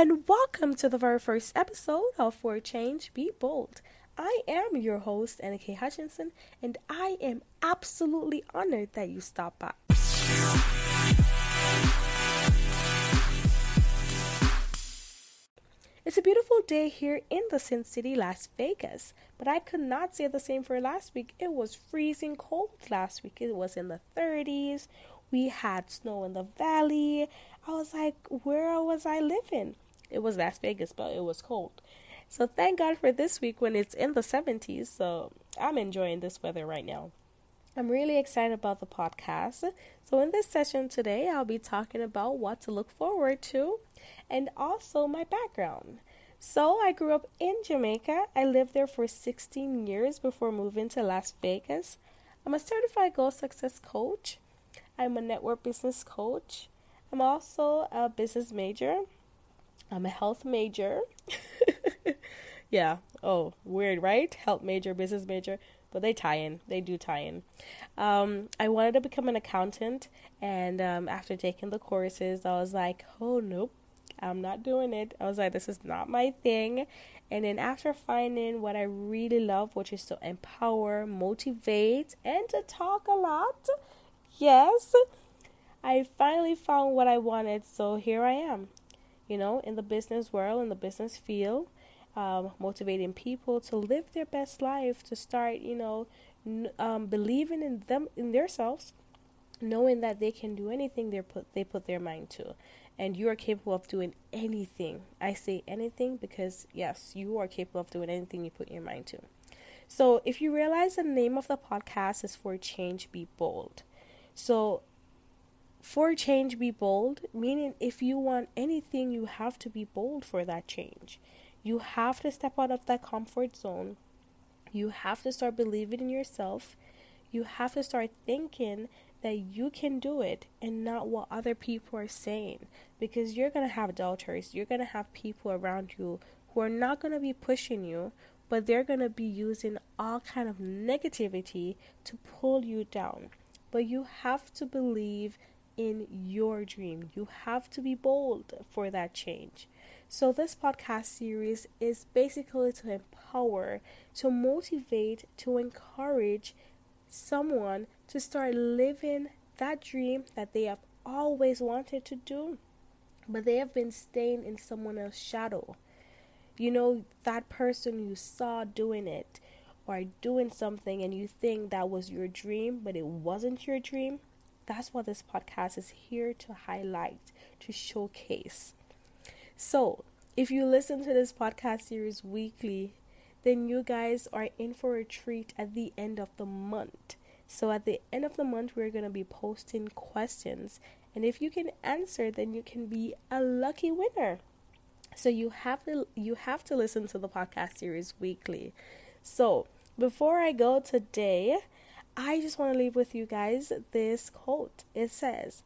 and welcome to the very first episode of For Change Be Bold. I am your host, Anna K. Hutchinson, and I am absolutely honored that you stopped by. It's a beautiful day here in the Sin City, Las Vegas, but I could not say the same for last week. It was freezing cold last week. It was in the 30s. We had snow in the valley. I was like, where was I living? It was Las Vegas, but it was cold. So thank God for this week when it's in the 70s. So I'm enjoying this weather right now. I'm really excited about the podcast. So, in this session today, I'll be talking about what to look forward to and also my background. So, I grew up in Jamaica. I lived there for 16 years before moving to Las Vegas. I'm a certified goal success coach. I'm a network business coach. I'm also a business major. I'm a health major. yeah. Oh, weird, right? Health major, business major, but they tie in. They do tie in. Um, I wanted to become an accountant, and um, after taking the courses, I was like, oh, nope, I'm not doing it. I was like, this is not my thing. And then after finding what I really love, which is to empower, motivate, and to talk a lot, yes, I finally found what I wanted. So here I am, you know, in the business world, in the business field, um, motivating people to live their best life, to start, you know, n- um, believing in them, in themselves, knowing that they can do anything they put they put their mind to and you are capable of doing anything. I say anything because, yes, you are capable of doing anything you put your mind to. So, if you realize the name of the podcast is For Change Be Bold. So, for change be bold, meaning if you want anything, you have to be bold for that change. You have to step out of that comfort zone. You have to start believing in yourself. You have to start thinking that you can do it and not what other people are saying because you're going to have doubters you're going to have people around you who are not going to be pushing you but they're going to be using all kind of negativity to pull you down but you have to believe in your dream you have to be bold for that change so this podcast series is basically to empower to motivate to encourage someone to start living that dream that they have always wanted to do, but they have been staying in someone else's shadow. You know, that person you saw doing it or doing something and you think that was your dream, but it wasn't your dream. That's what this podcast is here to highlight, to showcase. So, if you listen to this podcast series weekly, then you guys are in for a treat at the end of the month. So at the end of the month, we're going to be posting questions. And if you can answer, then you can be a lucky winner. So you have to you have to listen to the podcast series weekly. So before I go today, I just want to leave with you guys this quote. It says,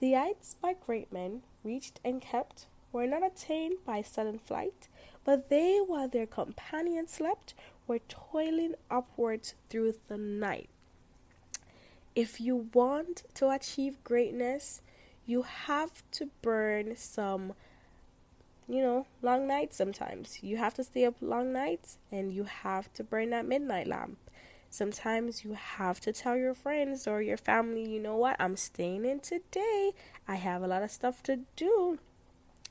"The heights by great men reached and kept were not attained by sudden flight, but they, while their companions slept, were toiling upwards through the night." if you want to achieve greatness, you have to burn some, you know, long nights sometimes. You have to stay up long nights and you have to burn that midnight lamp. Sometimes you have to tell your friends or your family, you know what, I'm staying in today. I have a lot of stuff to do.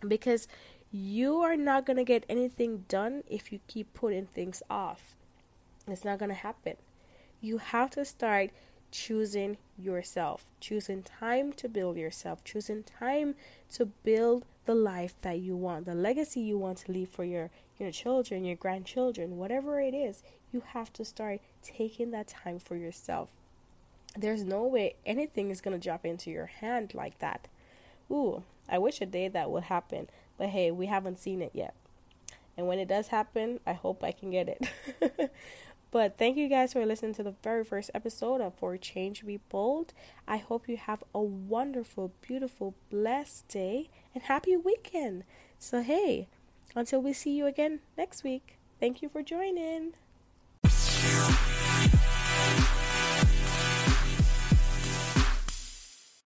Because you are not going to get anything done if you keep putting things off. It's not going to happen. You have to start choosing yourself, choosing time to build yourself, choosing time to build the life that you want, the legacy you want to leave for your your children, your grandchildren, whatever it is, you have to start taking that time for yourself. There's no way anything is going to drop into your hand like that. Ooh, I wish a day that would happen, but hey, we haven't seen it yet. And when it does happen, I hope I can get it. But thank you guys for listening to the very first episode of For Change Be Bold. I hope you have a wonderful, beautiful, blessed day and happy weekend. So, hey, until we see you again next week, thank you for joining.